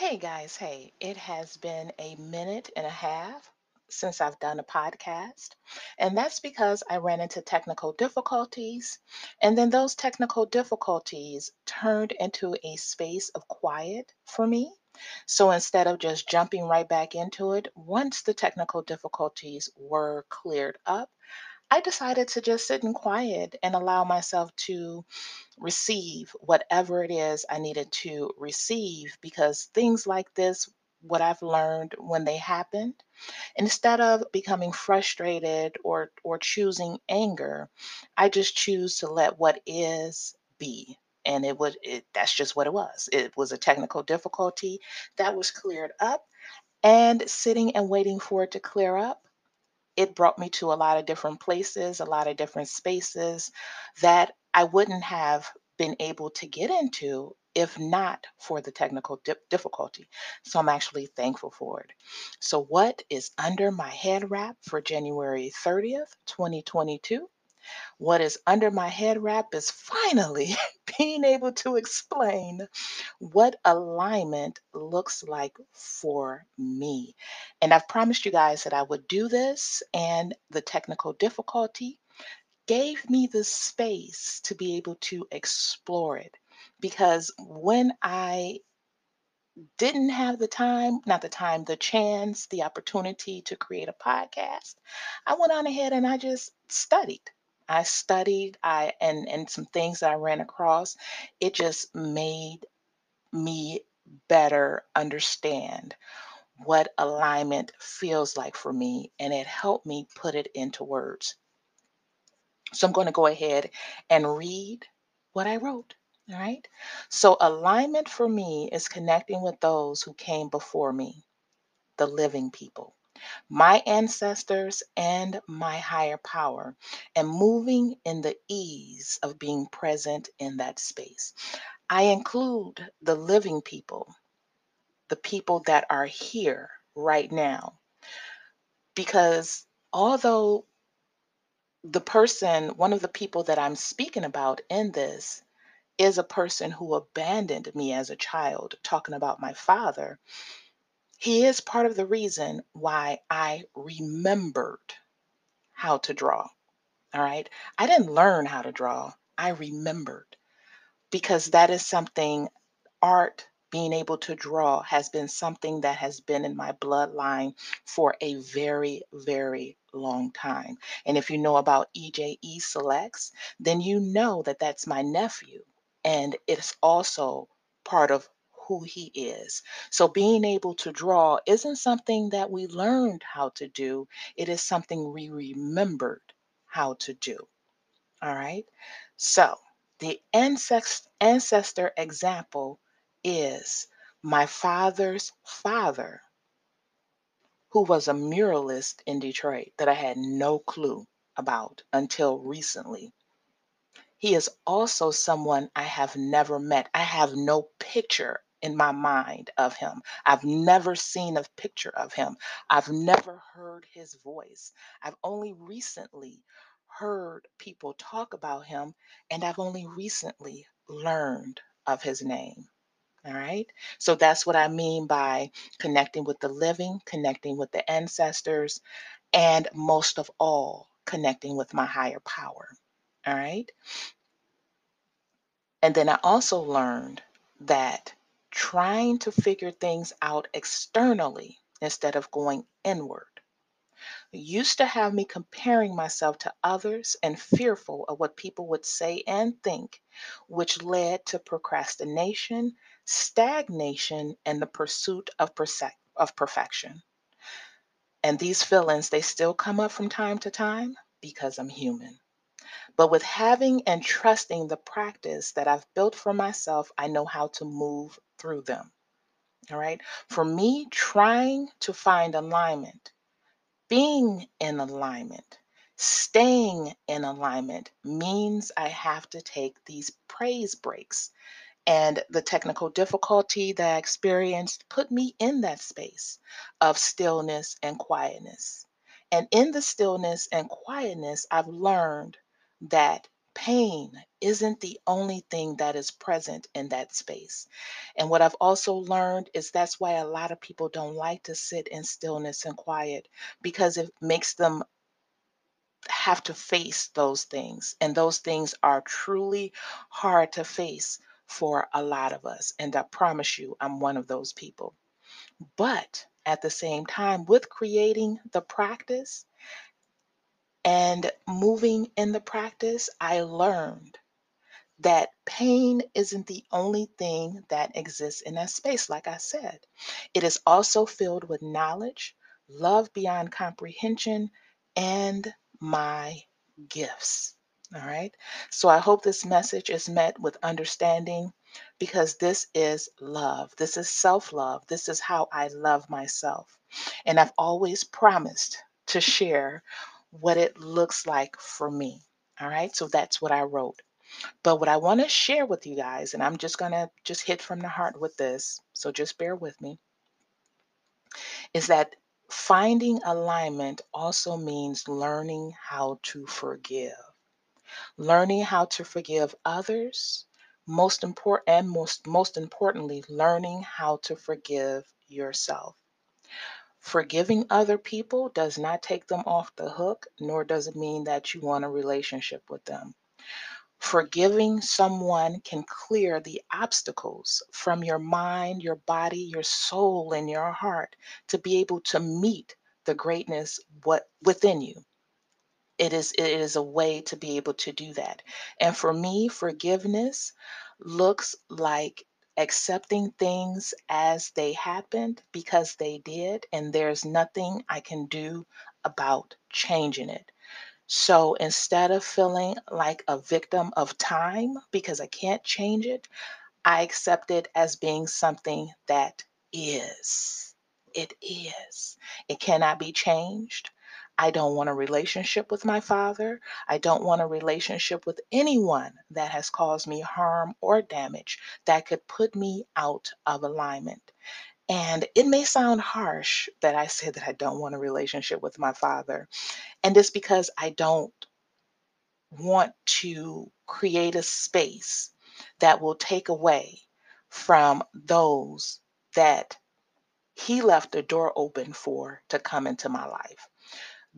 Hey guys, hey, it has been a minute and a half since I've done a podcast, and that's because I ran into technical difficulties, and then those technical difficulties turned into a space of quiet for me. So instead of just jumping right back into it, once the technical difficulties were cleared up, I decided to just sit in quiet and allow myself to receive whatever it is I needed to receive because things like this, what I've learned when they happened, instead of becoming frustrated or or choosing anger, I just choose to let what is be. And it would it, that's just what it was. It was a technical difficulty that was cleared up and sitting and waiting for it to clear up it brought me to a lot of different places, a lot of different spaces that I wouldn't have been able to get into if not for the technical dif- difficulty. So I'm actually thankful for it. So, what is under my head wrap for January 30th, 2022? What is under my head wrap is finally being able to explain what alignment looks like for me. And I've promised you guys that I would do this, and the technical difficulty gave me the space to be able to explore it. Because when I didn't have the time, not the time, the chance, the opportunity to create a podcast, I went on ahead and I just studied. I studied, I and and some things I ran across, it just made me better understand what alignment feels like for me and it helped me put it into words. So I'm going to go ahead and read what I wrote. All right. So alignment for me is connecting with those who came before me, the living people, my ancestors, and my higher power, and moving in the ease of being present in that space. I include the living people, the people that are here right now, because although the person, one of the people that I'm speaking about in this, is a person who abandoned me as a child, talking about my father, he is part of the reason why I remembered how to draw. All right. I didn't learn how to draw, I remembered because that is something art, being able to draw, has been something that has been in my bloodline for a very, very long time. And if you know about EJE Selects, then you know that that's my nephew. And it's also part of who he is. So being able to draw isn't something that we learned how to do, it is something we remembered how to do. All right. So the ancest- ancestor example is my father's father, who was a muralist in Detroit that I had no clue about until recently. He is also someone I have never met. I have no picture in my mind of him. I've never seen a picture of him. I've never heard his voice. I've only recently heard people talk about him, and I've only recently learned of his name. All right. So that's what I mean by connecting with the living, connecting with the ancestors, and most of all, connecting with my higher power. All right. And then I also learned that trying to figure things out externally instead of going inward used to have me comparing myself to others and fearful of what people would say and think, which led to procrastination, stagnation, and the pursuit of, perse- of perfection. And these feelings, they still come up from time to time because I'm human. But with having and trusting the practice that I've built for myself, I know how to move through them. All right. For me, trying to find alignment, being in alignment, staying in alignment means I have to take these praise breaks. And the technical difficulty that I experienced put me in that space of stillness and quietness. And in the stillness and quietness, I've learned that pain isn't the only thing that is present in that space. And what I've also learned is that's why a lot of people don't like to sit in stillness and quiet because it makes them have to face those things. And those things are truly hard to face for a lot of us. And I promise you, I'm one of those people. But at the same time, with creating the practice and moving in the practice, I learned that pain isn't the only thing that exists in that space, like I said. It is also filled with knowledge, love beyond comprehension, and my gifts. All right. So I hope this message is met with understanding because this is love. This is self love. This is how I love myself. And I've always promised to share what it looks like for me. All right. So that's what I wrote. But what I want to share with you guys, and I'm just going to just hit from the heart with this, so just bear with me, is that finding alignment also means learning how to forgive. Learning how to forgive others, most important and most most importantly, learning how to forgive yourself. Forgiving other people does not take them off the hook, nor does it mean that you want a relationship with them. Forgiving someone can clear the obstacles from your mind, your body, your soul, and your heart to be able to meet the greatness what within you. It is it is a way to be able to do that. And for me, forgiveness looks like accepting things as they happened because they did and there's nothing I can do about changing it. So instead of feeling like a victim of time because I can't change it, I accept it as being something that is. It is. It cannot be changed. I don't want a relationship with my father. I don't want a relationship with anyone that has caused me harm or damage that could put me out of alignment. And it may sound harsh that I say that I don't want a relationship with my father. And it's because I don't want to create a space that will take away from those that he left the door open for to come into my life.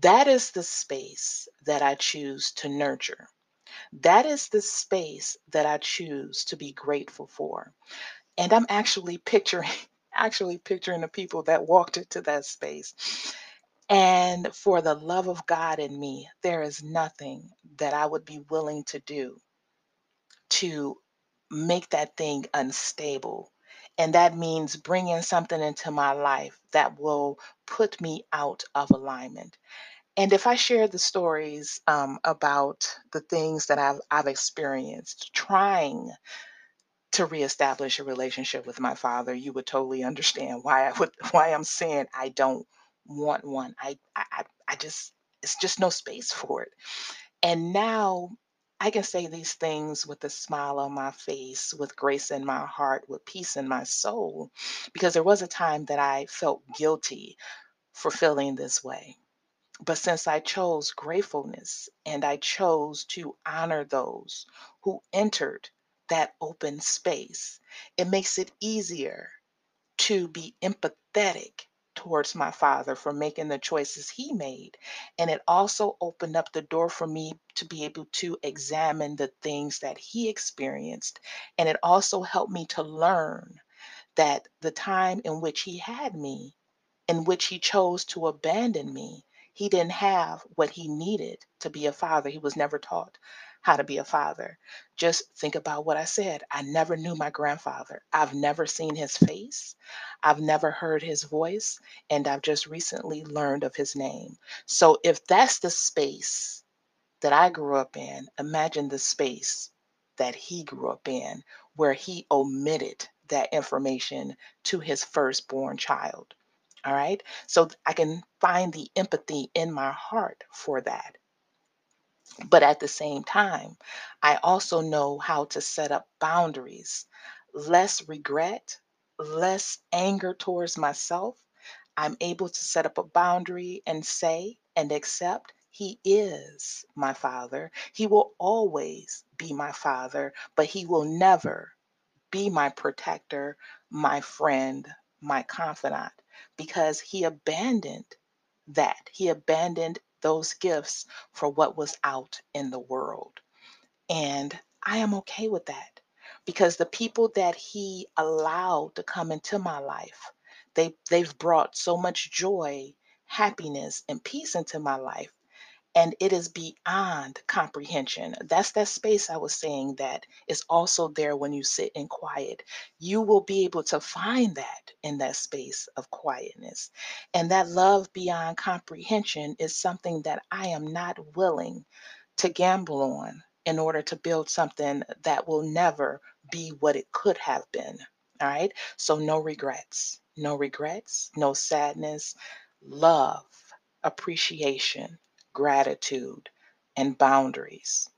That is the space that I choose to nurture. That is the space that I choose to be grateful for. And I'm actually picturing actually picturing the people that walked into that space. And for the love of God in me, there is nothing that I would be willing to do to make that thing unstable. And that means bringing something into my life that will put me out of alignment. And if I share the stories um, about the things that I've, I've experienced trying to reestablish a relationship with my father, you would totally understand why I would why I'm saying I don't want one. I I I I just it's just no space for it. And now I can say these things with a smile on my face, with grace in my heart, with peace in my soul, because there was a time that I felt guilty for feeling this way. But since I chose gratefulness and I chose to honor those who entered that open space, it makes it easier to be empathetic towards my father for making the choices he made. And it also opened up the door for me to be able to examine the things that he experienced. And it also helped me to learn that the time in which he had me in which he chose to abandon me. He didn't have what he needed to be a father. He was never taught how to be a father. Just think about what I said. I never knew my grandfather. I've never seen his face. I've never heard his voice. And I've just recently learned of his name. So if that's the space that I grew up in, imagine the space that he grew up in where he omitted that information to his firstborn child. All right. So I can find the empathy in my heart for that. But at the same time, I also know how to set up boundaries, less regret, less anger towards myself. I'm able to set up a boundary and say and accept He is my father. He will always be my father, but he will never be my protector, my friend, my confidant, because he abandoned that. He abandoned those gifts for what was out in the world. And I am okay with that because the people that he allowed to come into my life, they they've brought so much joy, happiness, and peace into my life and it is beyond comprehension. That's that space I was saying that is also there when you sit in quiet. You will be able to find that in that space of quietness. And that love beyond comprehension is something that I am not willing to gamble on in order to build something that will never be what it could have been. All right. So, no regrets, no regrets, no sadness, love, appreciation, gratitude, and boundaries.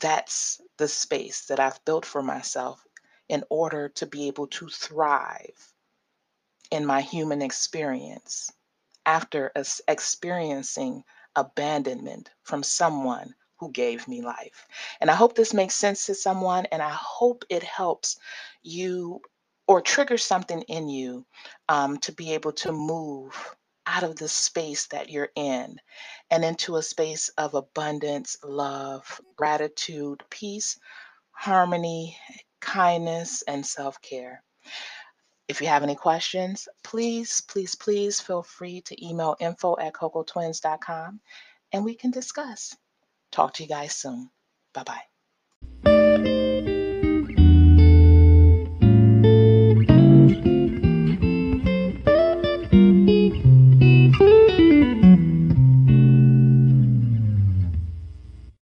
That's the space that I've built for myself in order to be able to thrive in my human experience after experiencing abandonment from someone who gave me life. And I hope this makes sense to someone, and I hope it helps you or triggers something in you um, to be able to move out of the space that you're in and into a space of abundance, love, gratitude, peace, harmony, kindness, and self care. If you have any questions, please, please, please feel free to email info at cocoatwins.com and we can discuss. Talk to you guys soon. Bye bye.